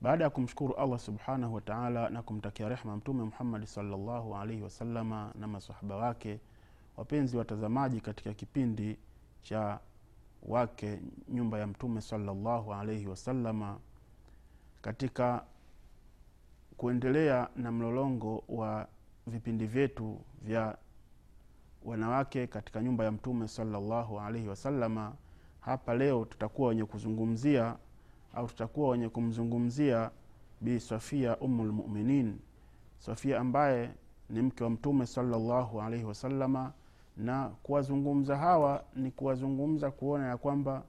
baada ya kumshukuru allah subhanahu wataala na kumtakia rehma mtume muhammadi salllahu alaihi wasalama na masahaba wake wapenzi watazamaji katika kipindi cha wake nyumba ya mtume salllahu alaihi wasalama katika kuendelea na mlolongo wa vipindi vyetu vya wanawake katika nyumba ya mtume salllahu alaihi wasalama hapa leo tutakuwa wenye kuzungumzia au tutakuwa wenye kumzungumzia bi safia lmuminin safia ambaye ni mke wa mtume salllahu alaihi wasalama na kuwazungumza hawa ni kuwazungumza kuona ya kwamba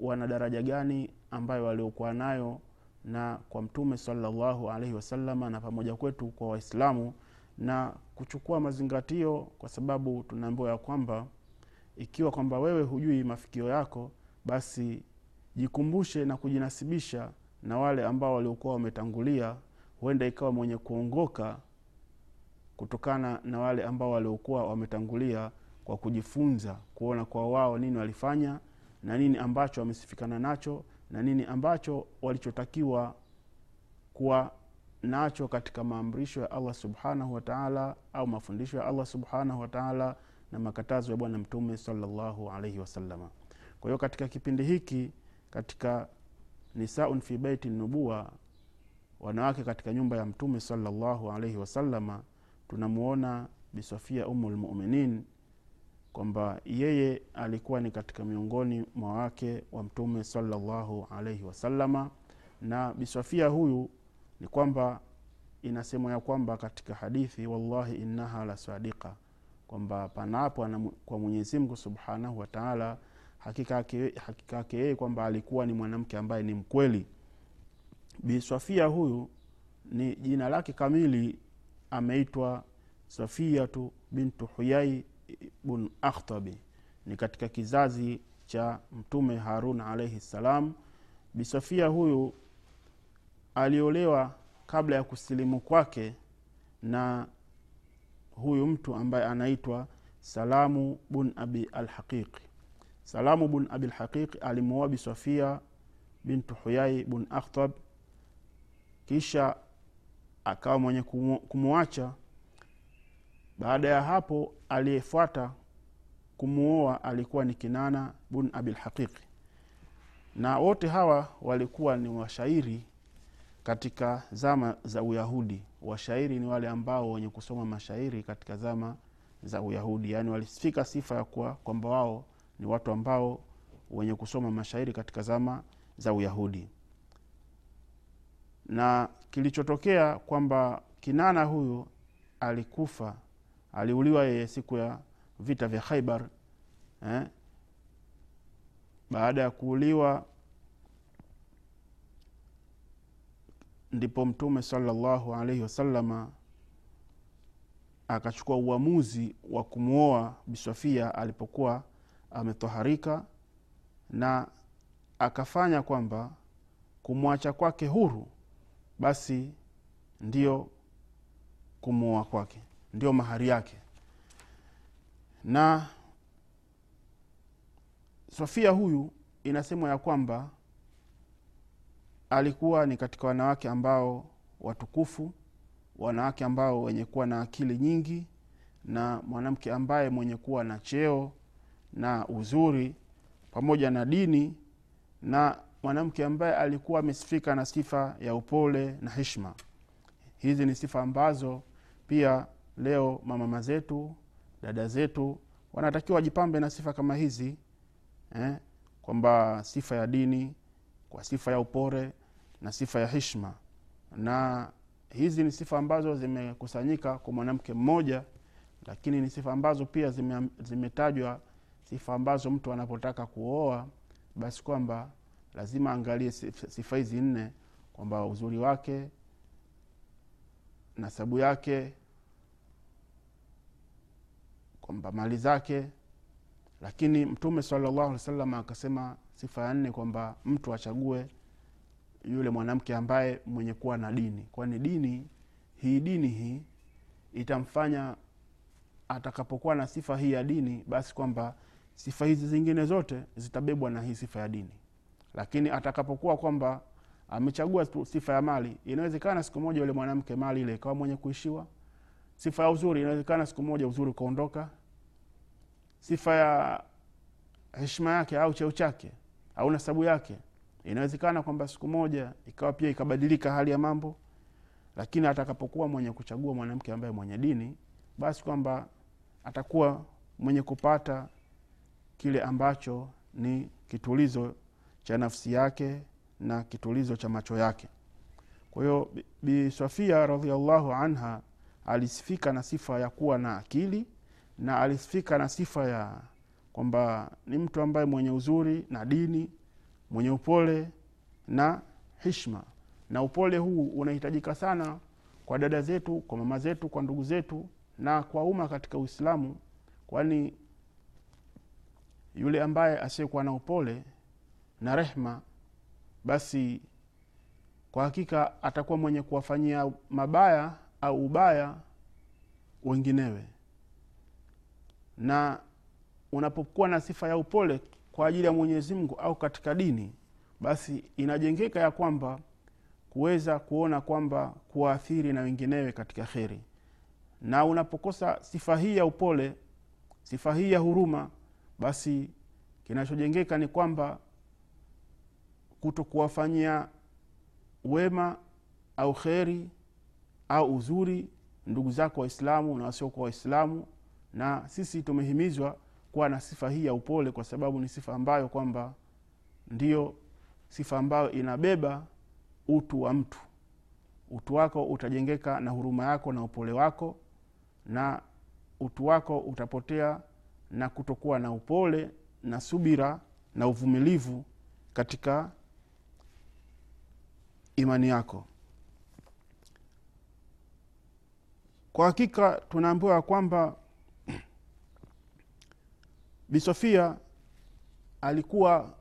wana daraja gani ambayo waliokuwa nayo na kwa mtume salllahu alaihi wasalama na pamoja kwetu kwa waislamu na kuchukua mazingatio kwa sababu tunaambiwa ya kwamba ikiwa kwamba wewe hujui mafikio yako basi jikumbushe na kujinasibisha na wale ambao waliokuwa wametangulia huenda ikawa mwenye kuongoka kutokana na wale ambao waliokuwa wametangulia kwa kujifunza kuona kwa wao nini walifanya na nini ambacho wamesifikana nacho na nini ambacho walichotakiwa kuwa nacho katika maamrisho ya allah subhanahu wataala au mafundisho ya allah subhanahu wataala na makatazo ya bwana mtume salllahu alaihi wasalama kwa hiyo katika kipindi hiki katika nisaun fi beiti nubua wanawake katika nyumba ya mtume salallahu alaihi wasalama tunamuona bisofia umu lmuminin kwamba yeye alikuwa ni katika miongoni mwa wake wa mtume salllahu alaihi wasalama na bisofia huyu ni kwamba inasemwa ya kwamba katika hadithi wallahi innaha la sadika kwamba panapo kwa mwenyezimngu subhanahu wataala hakika yake yeye kwamba alikuwa ni mwanamke ambaye ni mkweli. Bi swafia huyu ni jina lake kamili ameitwa safiatu bintu huyai bun akhtabi. Ni katika kizazi cha mtume harun alaihi ssalam bisafia huyu aliolewa kabla ya kusilimu kwake na huyu mtu ambaye anaitwa salamu bun abi alhaqiqi salamu bun Abil lhaqiqi alimuoa bisofia bintu huyai bun akhtab kisha akawa mwenye kumwacha baada ya hapo aliyefuata kumuoa alikuwa ni kinana bun abi lhaqiqi na wote hawa walikuwa ni washairi katika zama za uyahudi. Washairi ni wale ambao wenye kusoma mashairi katika zama za uyahudi. Yaani walifika sifa ya kuwa kwamba wao ni watu ambao wenye kusoma mashairi katika zama za uyahudi na kilichotokea kwamba kinana huyu alikufa aliuliwa yeye siku ya vita vya khaibar eh? baada ya kuuliwa ndipo mtume salallahu alaihi wasalama akachukua uamuzi wa kumwoa biswafia alipokuwa ametoharika na akafanya kwamba kumwacha kwake huru basi ndio kumwoa kwake ndio mahari yake. Na sofia huyu inasemwa ya kwamba alikuwa ni katika wanawake ambao watukufu wanawake ambao wenye kuwa na akili nyingi na mwanamke ambaye mwenye kuwa na cheo na uzuri pamoja na dini na mwanamke ambaye alikuwa amesifika na sifa ya upole na hishma hizi ni sifa ambazo pia leo mamama zetu dada zetu wanatakiwa wajipambe na sifa kama hizi eh? kwamba sifa ya dini kwa sifa ya upole na sifa ya hishma na hizi ni sifa ambazo zimekusanyika kwa mwanamke mmoja lakini ni sifa ambazo pia zime, zimetajwa sifa ambazo mtu anapotaka kuoa basi kwamba lazima angalie sifa hizi nne kwamba uzuri wake nasabu yake kwamba mali zake. Lakini mtume salllahu alih wasallam akasema sifa ya nne kwamba mtu achague yule mwanamke ambaye mwenye kuwa na dini. Kwani dini hii dini hii itamfanya atakapokuwa na sifa hii ya dini basi kwamba sifa hizi zingine zote zitabebwa na hii sifa ya dini. Lakini atakapokuwa kwamba amechagua sifa ya mali inawezekana siku moja yule mwanamke mali ile ikawa mwenye kuishiwa. Sifa ya uzuri inawezekana siku moja uzuri ukaondoka. Sifa ya heshima yake au cheo chake au nasabu yake inawezekana kwamba siku moja ikawa pia ikabadilika hali ya mambo. Lakini atakapokuwa mwenye kuchagua mwanamke ambaye mwenye dini basi kwamba atakuwa mwenye kupata kile ambacho ni kitulizo cha nafsi yake na kitulizo cha macho yake. Kwa hiyo bi sofia radiallahu anha alisifika na sifa ya kuwa na akili na alisifika na sifa ya kwamba ni mtu ambaye mwenye uzuri na dini mwenye upole na hishma na upole huu unahitajika sana kwa dada zetu kwa mama zetu kwa ndugu zetu na kwa umma katika uislamu kwani yule ambaye asiyekuwa na upole na rehma basi kwa hakika atakuwa mwenye kuwafanyia mabaya au ubaya wenginewe. Na unapokuwa na sifa ya upole kwa ajili ya mwenyezi mungu au katika dini basi inajengeka ya kwamba kuweza kuona kwamba kuwaathiri na wenginewe katika kheri. Na unapokosa sifa hii ya upole sifa hii ya huruma basi kinachojengeka ni kwamba kuto kuwafanyia wema au kheri au uzuri ndugu zako waislamu na wasiokuwa waislamu na sisi tumehimizwa kuwa na sifa hii ya upole kwa sababu ni sifa ambayo kwamba ndiyo sifa ambayo inabeba utu wa mtu. Utu wako utajengeka na huruma yako na upole wako na utu wako utapotea na kutokuwa na upole na subira na uvumilivu katika imani yako. Kwa hakika tunaambiwa kwamba bisofia alikuwa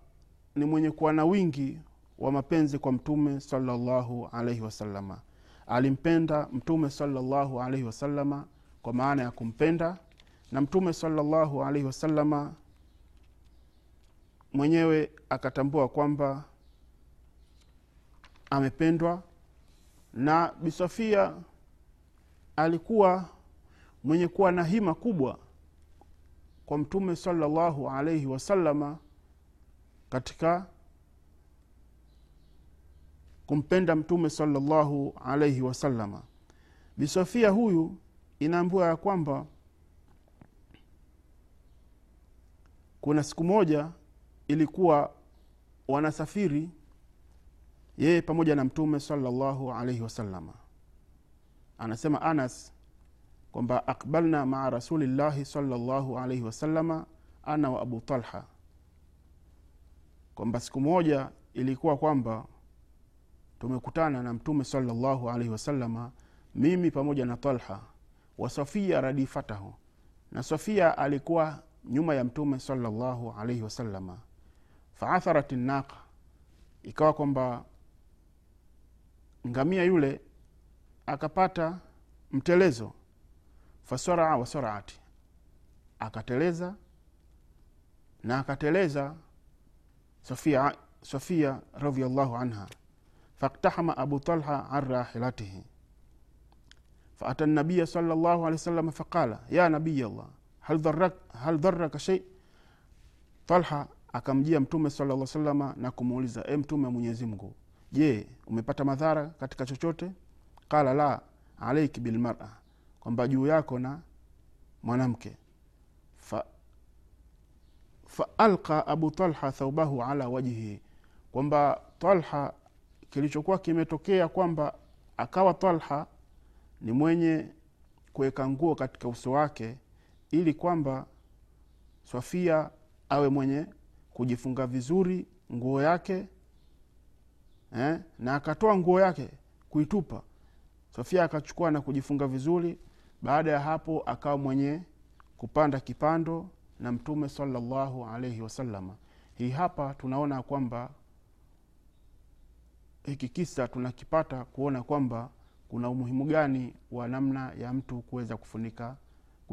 ni mwenye kuwa na wingi wa mapenzi kwa mtume salallahu alaihi wasalama alimpenda mtume salallahu alaihi wasalama kwa maana ya kumpenda na mtume salallahu alaihi wasalama mwenyewe akatambua kwamba amependwa na bisofia alikuwa mwenye kuwa na hima kubwa kwa mtume salallahu alaihi wasalama katika kumpenda mtume salallahu alaihi wasalama bisofia huyu inaambiwa ya kwamba kuna siku moja ilikuwa wanasafiri yeye pamoja na mtume salallahu alaihi wasalama anasema anas kwamba akbalna maa rasulillahi salallahu alaihi wasalama ana wa abu talha. Kwamba siku moja ilikuwa kwamba tumekutana na mtume salallahu alaihi wasalama mimi pamoja na talha wa safia radifatahu. Na safia alikuwa nyuma ya mtume salallahu alaihi wasalama faatharat naqa ikawa kwamba ngamia yule akapata mtelezo. Fasaraa wasaraati akateleza na akateleza sofia, sofia radiallahu anha. Faktahama abu talha an rahilatihi. Faata nabiya sala llahu alehi wasalama faqala ya nabiy allah hal dharaka, hal dharaka shei talha akamjia mtume sala lla salama na kumuuliza e mtume mwenyezi mungu je umepata madhara katika chochote? Qala la alaiki bilmara kwamba juu yako na mwanamke. Fa, faalqa abu talha thaubahu ala wajhihi kwamba talha kilichokuwa kimetokea kwamba akawa talha ni mwenye kuweka nguo katika uso wake ili kwamba swafia awe mwenye kujifunga vizuri nguo yake eh, na akatoa nguo yake kuitupa. Sofia akachukua na kujifunga vizuri. Baada ya hapo akawa mwenye kupanda kipando na mtume salallahu alaihi wasalama hii hapa tunaona kwamba hiki kisa tunakipata kuona kwamba kuna umuhimu gani wa namna ya mtu kuweza kufunika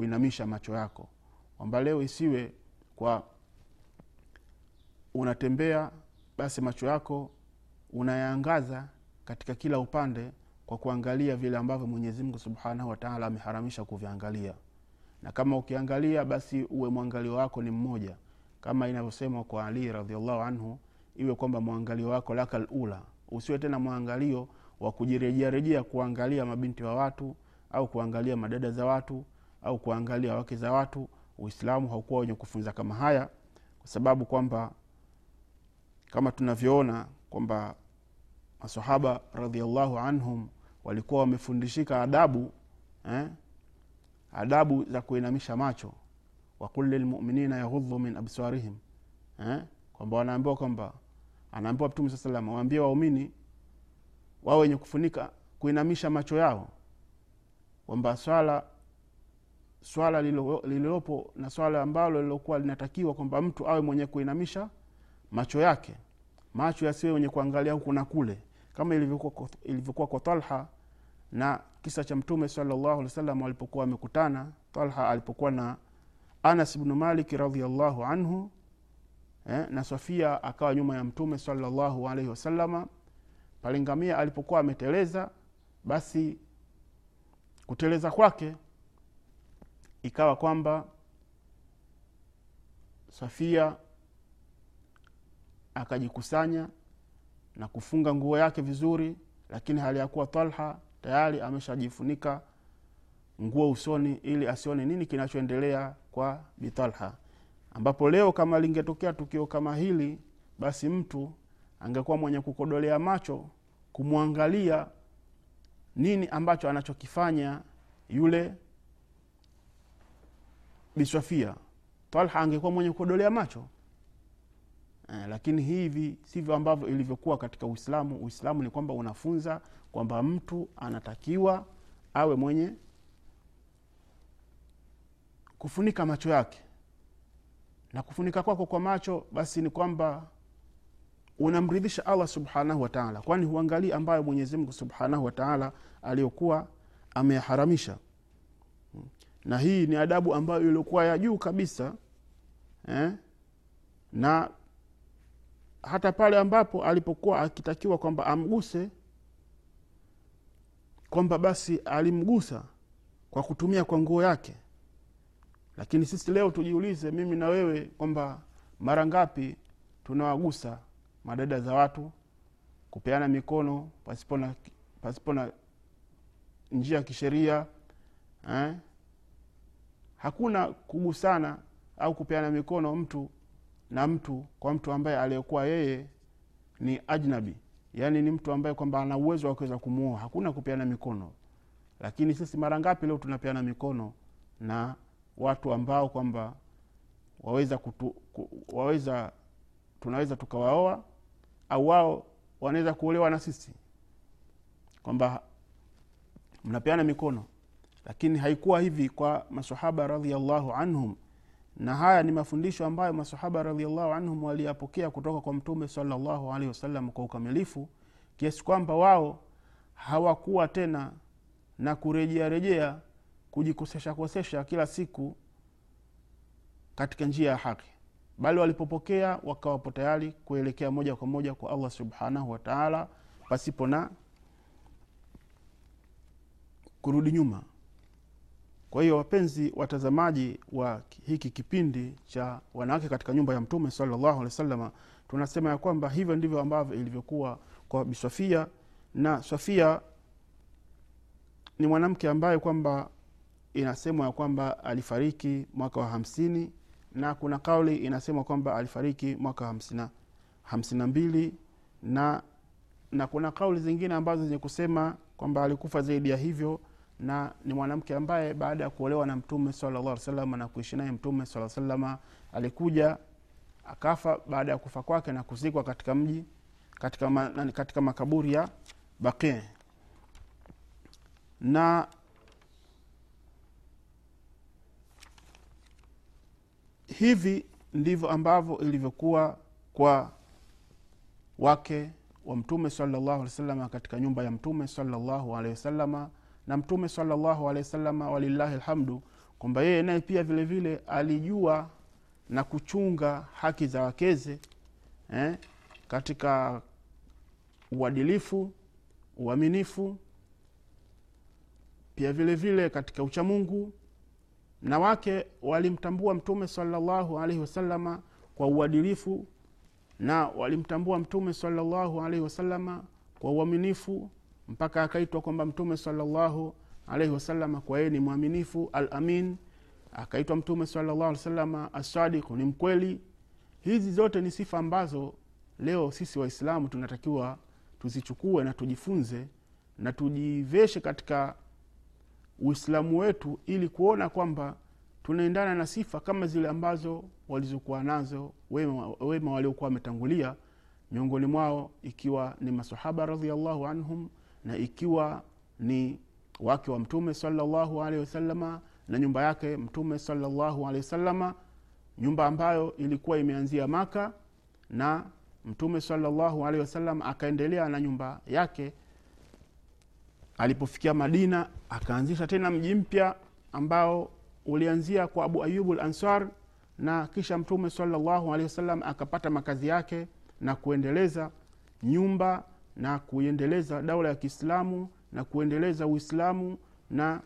kuinamisha macho yako. Kwamba leo isiwe kwa unatembea basi macho yako unayaangaza katika kila upande kwa kuangalia vile ambavyo mwenyezi mungu subhanahu wataala ameharamisha kuviangalia. Na kama ukiangalia basi uwe mwangalio wako ni mmoja. Kama inavyosemwa kwa ali radiallahu anhu iwe kwamba mwangalio wako laka lula usiwe tena mwangalio wa kujirejearejea kuangalia mabinti wa watu au kuangalia madada za watu au kuangalia wake za watu uislamu haukuwa wenye kufunza kama haya kwa sababu kwamba kama tunavyoona kwamba masahaba radiallahu anhum walikuwa wamefundishika adabu eh? adabu za kuinamisha macho wakul lilmuminina yaghudhu min absarihim eh? kwamba wanaambiwa kwamba anaambiwa mtume saa salam waambie waumini wao wenye kufunika kuinamisha macho yao kwamba swala swala lililopo na swala ambalo lilokuwa linatakiwa kwamba mtu awe mwenye kuinamisha macho yake macho yasiwe wenye kuangalia huku na kule kama ilivyokuwa kwa talha na kisa cha mtume salllahu alih wasallam walipokuwa wamekutana talha alipokuwa na anas bnu maliki radiallahu anhu eh, na safia akawa nyuma ya mtume salllahu alaihi wasalama palingamia alipokuwa ameteleza basi kuteleza kwake ikawa kwamba safia akajikusanya na kufunga nguo yake vizuri lakini hali ya kuwa talha tayari ameshajifunika nguo usoni ili asione nini kinachoendelea kwa bitalha ambapo leo kama lingetokea tukio kama hili basi mtu angekuwa mwenye kukodolea macho kumwangalia nini ambacho anachokifanya yule biswafia talha angekuwa mwenye kukodolea macho. Eh, lakini hivi sivyo ambavyo ilivyokuwa katika uislamu. Uislamu ni kwamba unafunza kwamba mtu anatakiwa awe mwenye kufunika macho yake. Na kufunika kwako kwa macho basi ni kwamba unamridhisha allah subhanahu wataala kwani huangalii ambayo mwenyezimngu subhanahu wataala aliyokuwa ameyaharamisha na hii ni adabu ambayo iliokuwa ya juu kabisa eh? na hata pale ambapo alipokuwa akitakiwa kwamba amguse kwamba basi alimgusa kwa kutumia kwa nguo yake lakini sisi leo tujiulize mimi na wewe kwamba mara ngapi tunawagusa madada za watu kupeana mikono pasipo na njia ya kisheria eh? Hakuna kugusana au kupeana mikono mtu na mtu kwa mtu ambaye aliyekuwa yeye ni ajnabi. Yaani ni mtu ambaye kwamba ana uwezo wa kuweza kumuoa hakuna kupeana mikono. Lakini sisi mara ngapi leo tunapeana mikono na watu ambao kwamba waweza kutu, ku, waweza tunaweza tukawaoa au wao wanaweza kuolewa na sisi? Kwamba mnapeana mikono lakini haikuwa hivi kwa masahaba radiallahu anhum. Na haya ni mafundisho ambayo masahaba radiallahu anhum waliyapokea kutoka kwa mtume salllahu alehi wasallam kwa ukamilifu kiasi kwamba wao hawakuwa tena na kurejea rejea kujikosesha kosesha kila siku katika njia ya haki bali walipopokea wakawapo tayari kuelekea moja kwa moja kwa allah subhanahu wataala pasipo na kurudi nyuma kwa hiyo wapenzi watazamaji wa hiki kipindi cha wanawake katika nyumba ya mtume salllahu alehi wasalama tunasema ya kwamba hivyo ndivyo ambavyo ilivyokuwa kwa bisafia na swafia ni mwanamke ambaye kwamba inasemwa ya kwamba alifariki mwaka wa hamsini na kuna kauli inasemwa kwamba alifariki mwaka wa hamsini na mbili na na kuna kauli zingine ambazo zenye kusema kwamba alikufa zaidi ya hivyo na ni mwanamke ambaye baada ya kuolewa na mtume salama na kuishi naye mtume saa salama alikuja akafa. Baada ya kufa kwake na kuzikwa katika mji katika, ma, katika makaburi ya baqi. Na hivi ndivyo ambavyo ilivyokuwa kwa wake wa mtume salllahu alehi wasalama katika nyumba ya mtume salllahu alehi wasalama na mtume salllahu alehi wasalama walillahi lhamdu kwamba yeye naye pia vile vile alijua na kuchunga haki za wakeze eh, katika uadilifu uaminifu pia vile vile katika uchamungu. Na wake walimtambua mtume salallahu alaihi wasalama kwa uadilifu na walimtambua mtume salallahu alaihi wasalama kwa uaminifu mpaka akaitwa kwamba mtume salallahu alaihi wasalama kwa yeye ni mwaminifu al amin akaitwa mtume salallahu alih wasalama asadiku ni mkweli. Hizi zote ni sifa ambazo leo sisi waislamu tunatakiwa tuzichukue na tujifunze na tujiveshe katika uislamu wetu ili kuona kwamba tunaendana na sifa kama zile ambazo walizokuwa nazo wema, wema waliokuwa wametangulia miongoni mwao ikiwa ni masahaba radiallahu anhum na ikiwa ni wake wa mtume salllahu alehi wasalama na nyumba yake mtume salllahu alehi wasalama nyumba ambayo ilikuwa imeanzia maka na mtume salllahu alehi wasallam akaendelea na nyumba yake. Alipofikia madina akaanzisha tena mji mpya ambao ulianzia kwa abu ayubu lansar na kisha mtume salllahu alehi wasallam akapata makazi yake na kuendeleza nyumba na kuiendeleza daula ya kiislamu na kuendeleza uislamu na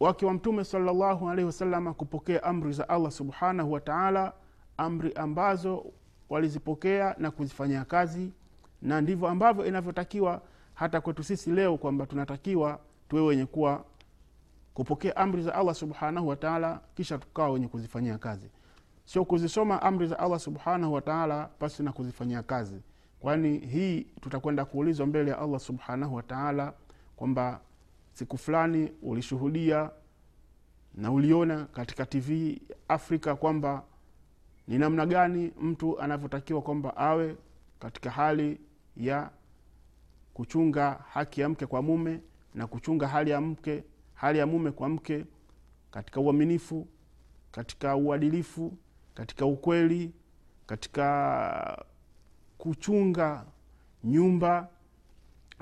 wake wa mtume salllahu alaihi wasalama kupokea amri za allah subhanahu wa taala amri ambazo walizipokea na kuzifanyia kazi na ndivyo ambavyo inavyotakiwa hata kwetu sisi leo kwamba tunatakiwa tuwe wenye kuwa kupokea amri za allah subhanahu wataala kisha tukawa wenye kuzifanyia kazi sio kuzisoma amri za allah subhanahu wataala pasi na kuzifanyia kazi. Kwani hii tutakwenda kuulizwa mbele ya allah subhanahu wataala kwamba siku fulani ulishuhudia na uliona katika tv afrika kwamba ni namna gani mtu anavyotakiwa kwamba awe katika hali ya kuchunga haki ya mke kwa mume na kuchunga hali ya mke hali ya mume kwa mke katika uaminifu katika uadilifu katika ukweli katika kuchunga nyumba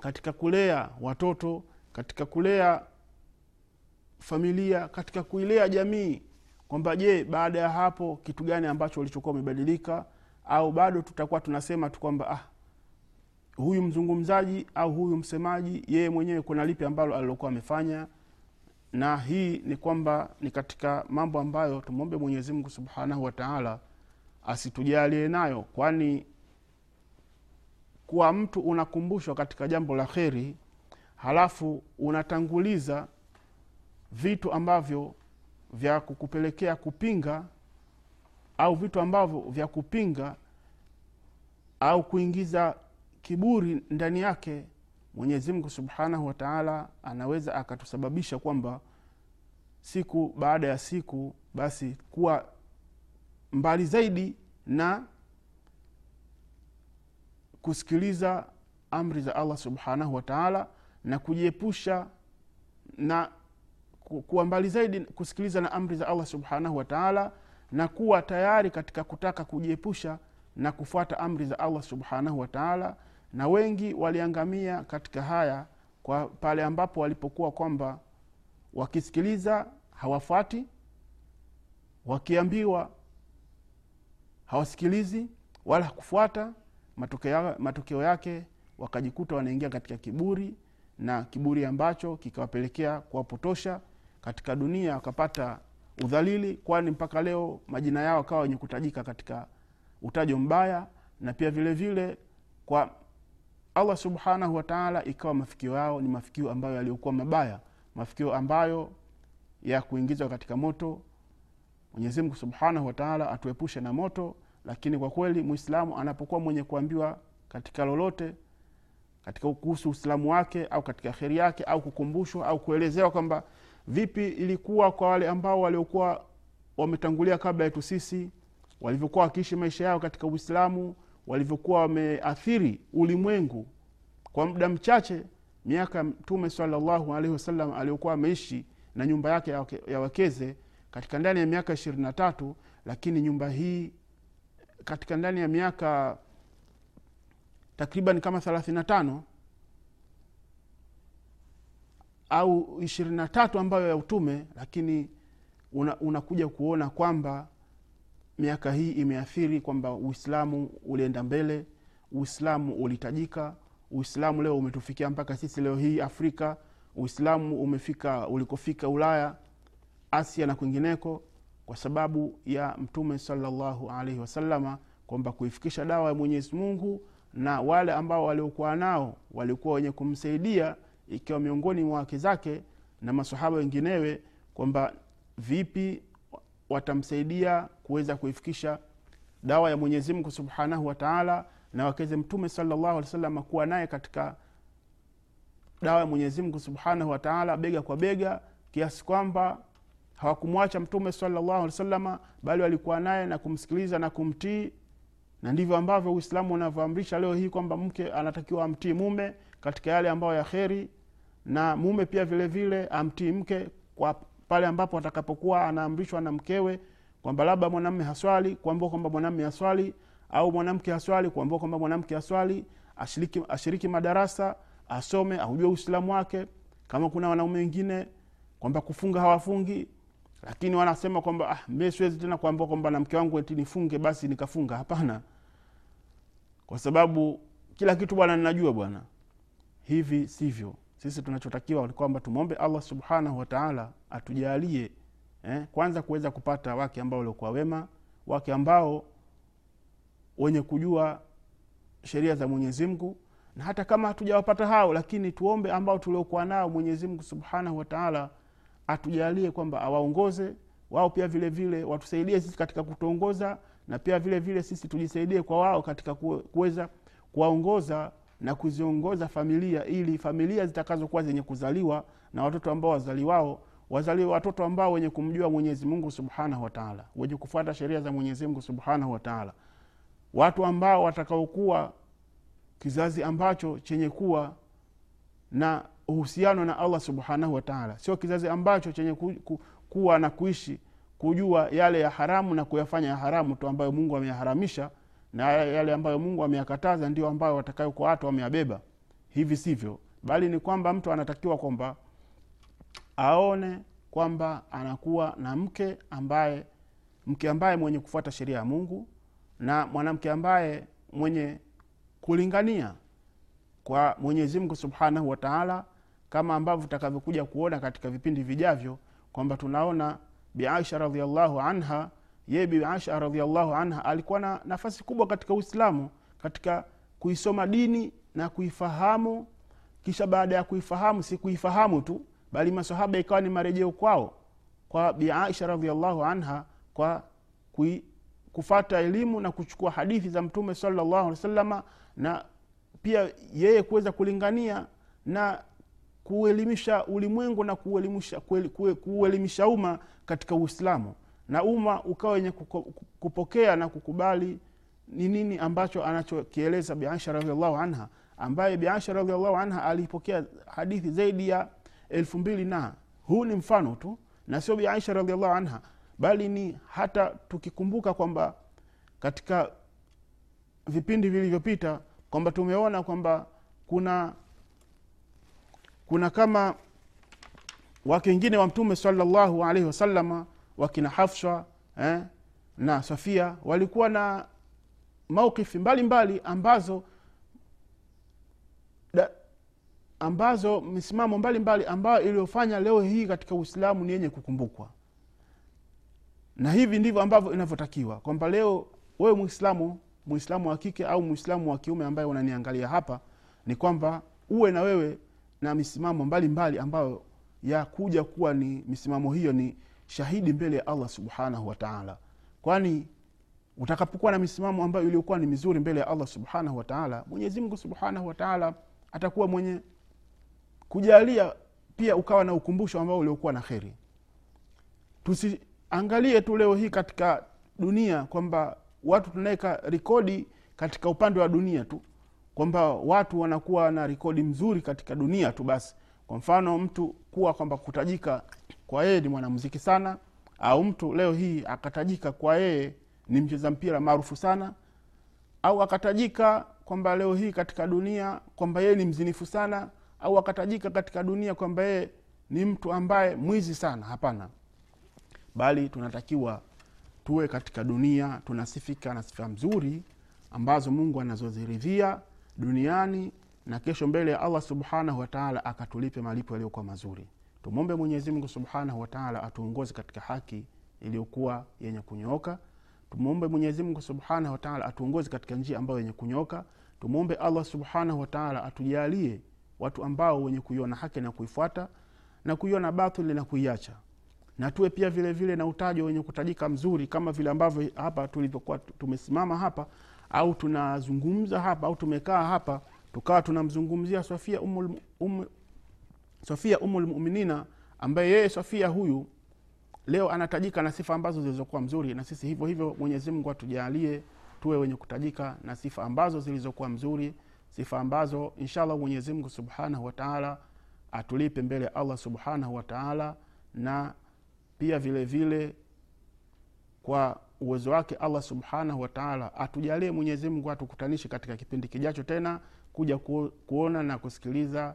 katika kulea watoto katika kulea familia katika kuilea jamii. Kwamba je baada ya hapo kitu gani ambacho ulichokuwa umebadilika? Au bado tutakuwa tunasema tu kwamba ah, huyu mzungumzaji au huyu msemaji yeye mwenyewe kuna lipi ambalo alilokuwa amefanya na hii ni kwamba ni katika mambo ambayo tumwombe mwenyezi mungu subhanahu wataala asitujalie nayo kwani kuwa mtu unakumbushwa katika jambo la kheri halafu unatanguliza vitu ambavyo vya kukupelekea kupinga au vitu ambavyo vya kupinga au kuingiza kiburi ndani yake mwenyezi mungu subhanahu wataala anaweza akatusababisha kwamba siku baada ya siku basi kuwa mbali zaidi na kusikiliza amri za allah subhanahu wataala na kujiepusha na kuwa mbali zaidi kusikiliza na amri za allah subhanahu wataala na kuwa tayari katika kutaka kujiepusha na kufuata amri za allah subhanahu wataala na wengi waliangamia katika haya kwa pale ambapo walipokuwa kwamba wakisikiliza hawafuati wakiambiwa hawasikilizi wala kufuata matokeo, yake wakajikuta wanaingia katika kiburi na kiburi ambacho kikawapelekea kuwapotosha katika dunia wakapata udhalili kwani mpaka leo majina yao akawa wenye kutajika katika utajo mbaya na pia vile vile kwa allah subhanahu wataala ikawa mafikio yao ni mafikio ambayo yaliyokuwa mabaya mafikio ambayo ya kuingizwa katika moto. Mwenyezimngu subhanahu wataala atuepushe na moto lakini kwa kweli mwislamu anapokuwa mwenye kuambiwa katika lolote katika kuhusu uislamu wake au katika kheri yake au kukumbushwa au kuelezewa kwamba vipi ilikuwa kwa wale ambao waliokuwa wametangulia kabla yetu sisi walivyokuwa wakiishi maisha yao katika uislamu walivyokuwa wameathiri ulimwengu kwa muda mchache miaka mtume salallahu alaihi wasallam aliyokuwa ameishi na nyumba yake ya wake- katika ndani ya miaka ishirini na tatu lakini nyumba hii katika ndani ya miaka takriban kama thelathini na tano au ishirini na tatu ambayo ya utume lakini una- unakuja kuona kwamba miaka hii imeathiri kwamba uislamu ulienda mbele uislamu ulitajika uislamu leo umetufikia mpaka sisi leo hii afrika uislamu umefika ulikofika ulaya asia na kwingineko kwa sababu ya mtume salallahu alaihi wasalama kwamba kuifikisha dawa ya mwenyezi mungu na wale ambao waliokuwa nao walikuwa wenye kumsaidia ikiwa miongoni mwa wake zake na masahaba wenginewe kwamba vipi watamsaidia kuweza kuifikisha dawa ya mwenyezi mungu subhanahu wataala na wakeze mtume salllahu alih wasallam kuwa naye katika dawa ya mwenyezi mungu subhanahu wataala bega kwa bega kiasi kwamba hawakumwacha mtume salllahu alih wasalama bali walikuwa naye na kumsikiliza na kumtii. Na ndivyo ambavyo uislamu unavyoamrisha leo hii kwamba mke anatakiwa amtii mume katika yale ambayo ya kheri na mume pia vile vile amtii mke kwa pale ambapo atakapokuwa anaamrishwa na mkewe kwamba labda mwanamme haswali kuambua kwamba mwanamme haswali au mwanamke haswali kuambua kwamba mwanamke haswali ashiriki, ashiriki madarasa asome aujue uislamu wake kama kuna wanaume wengine kwamba kufunga hawafungi lakini wanasema kwamba ah, mi siwezi tena kuambua kwamba na mke wangu eti nifunge basi nikafunga. Hapana. Kwa sababu kila kitu bwana ninajua bwana. Hivi sivyo sisi tunachotakiwa kwamba tumwombe allah subhanahu wataala atujalie eh, kwanza kuweza kupata wake ambao waliokuwa wema wake ambao wenye kujua sheria za mwenyezi mungu na hata kama hatujawapata hao lakini tuombe ambao tuliokuwa nao mwenyezi mungu subhanahu wataala atujalie kwamba awaongoze. Wao pia vile vile watusaidie sisi katika kutuongoza na pia vile vile sisi tujisaidie kwa wao katika kuweza kuwaongoza na kuziongoza familia ili familia zitakazokuwa zenye kuzaliwa na watoto ambao wazaliwao wazaliwe watoto ambao wenye kumjua mwenyezi mungu subhanahu wataala wenye kufuata sheria za mwenyezi mungu subhanahu wataala watu ambao watakaokuwa kizazi ambacho chenye kuwa na uhusiano na allah subhanahu wataala sio kizazi ambacho chenye ku, ku, kuwa na kuishi kujua yale ya haramu na kuyafanya ya haramu tu ambayo mungu ameyaharamisha na yale ambayo mungu ameyakataza ndio ambayo watakayokuwa watu wameyabeba. Hivi sivyo. Bali ni kwamba mtu anatakiwa kwamba aone kwamba anakuwa na mke ambaye mke ambaye mwenye kufuata sheria ya mungu na mwanamke ambaye mwenye kulingania kwa mwenyezi mungu subhanahu wataala kama ambavyo tutakavyokuja kuona katika vipindi vijavyo kwamba tunaona biaisha radiallahu anha yeye bibi aisha radiallahu anha alikuwa na nafasi kubwa katika uislamu katika kuisoma dini na kuifahamu. Kisha baada ya kuifahamu si kuifahamu tu bali masahaba ikawa ni marejeo kwao kwa bi aisha anha kwa kui, kufata elimu na kuchukua hadithi za mtume salllahu alih wasalama na pia yeye kuweza kulingania na kuelimisha ulimwengu na kuelimisha, kuelimisha umma katika uislamu na umma ukawa wenye kupokea na kukubali ni nini ambacho anachokieleza biaisha radiallahu anha ambaye biaisha radiallahu anha alipokea hadithi zaidi ya elfu mbili na huu ni mfano tu na sio biaisha radiallahu anha bali ni hata tukikumbuka kwamba katika vipindi vilivyopita kwamba tumeona kwamba kuna kuna kama wake wengine wa mtume salallahu alaihi wasalama wakina hafsha eh, na safia walikuwa na maukifi mbalimbali ambazo da, ambazo misimamo mbalimbali ambayo iliyofanya leo hii katika uislamu ni yenye kukumbukwa. Na hivi ndivyo ambavyo inavyotakiwa kwamba leo wewe mwislamu mwislamu wa kike au mwislamu wa kiume ambaye unaniangalia hapa ni kwamba uwe na wewe na misimamo mbalimbali ambayo ya kuja kuwa ni misimamo hiyo ni shahidi mbele ya allah subhanahu wataala kwani utakapokuwa na misimamo ambayo iliyokuwa ni mizuri mbele ya allah subhanahu wataala mwenyezimngu subhanahu wataala atakuwa mwenye kujalia pia ukawa na ukumbusho ambao uliokuwa na kheri. Tusiangalie tu leo hii katika dunia kwamba watu tunaweka rekodi katika upande wa dunia tu kwamba watu wanakuwa na rekodi mzuri katika dunia tu basi. Kwa mfano mtu kuwa kwamba kutajika kwa yeye ni mwanamuziki sana au mtu leo hii akatajika kwa yeye ni mcheza mpira maarufu sana au akatajika kwamba leo hii katika dunia kwamba yeye ni mzinifu sana au akatajika katika dunia kwamba yeye ni mtu ambaye mwizi sana. Hapana. Bali tunatakiwa tuwe katika dunia tunasifika na sifa mzuri ambazo mungu anazoziridhia duniani na kesho mbele ya allah subhanahu wataala akatulipe malipo yaliyokuwa mazuri tumwombe mwenyezi mungu subhanahu wataala atuongoze katika haki iliyokuwa yenye kunyooka. Tumwombe mwenyezi mungu subhanahu wataala atuongoze katika njia ambayo yenye kunyoka tumwombe allah subhanahu wataala atujalie watu ambao wenye kuiona haki na kuifuata na kuiona batili na kuiacha. Na tuwe pia vile vile na utajo wenye kutajika mzuri kama vile ambavyo hapa tulivyokuwa tumesimama hapa au tunazungumza hapa au tumekaa hapa tukawa tunamzungumzia safia umul, um, sofia umulmuminina ambaye yeye sofia huyu leo anatajika na sifa ambazo zilizokuwa mzuri na sisi hivyo hivyo mwenyezi atujalie tuwe wenye kutajika na sifa ambazo zilizokuwa mzuri sifa ambazo inshallah mwenyezi mungu subhanahu wataala atulipe mbele ya allah subhanahu wataala na pia vile vile kwa uwezo wake allah subhanahu wataala atujalie mwenyezi mungu atukutanishe katika kipindi kijacho tena kuja ku, kuona na kusikiliza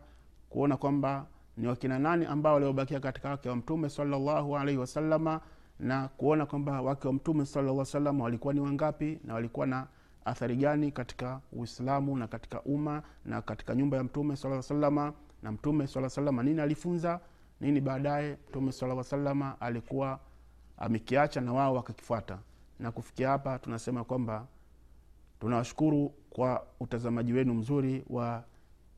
kuona kwamba ni wakina nani ambao waliobakia katika wake wa mtume salallahu alaihi wasalama na kuona kwamba wake wa mtume salaa salama walikuwa ni wangapi na walikuwa na athari gani katika uislamu na katika umma na katika nyumba ya mtume saa salama na mtume saa salama nini alifunza? Nini baadaye mtume saa salama alikuwa amekiacha na wao wakakifuata? Na kufikia hapa tunasema kwamba tunawashukuru kwa utazamaji wenu mzuri wa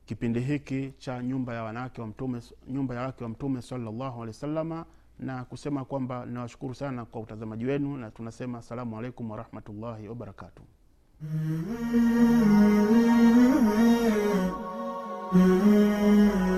kipindi hiki cha nyumba ya wanawake wa mtume, nyumba ya wake wa mtume sallallahu alaihi wasallama na kusema kwamba ninawashukuru sana kwa utazamaji wenu na tunasema assalamu alaikum warahmatullahi wabarakatuh. Mm-hmm. Mm-hmm. Mm-hmm.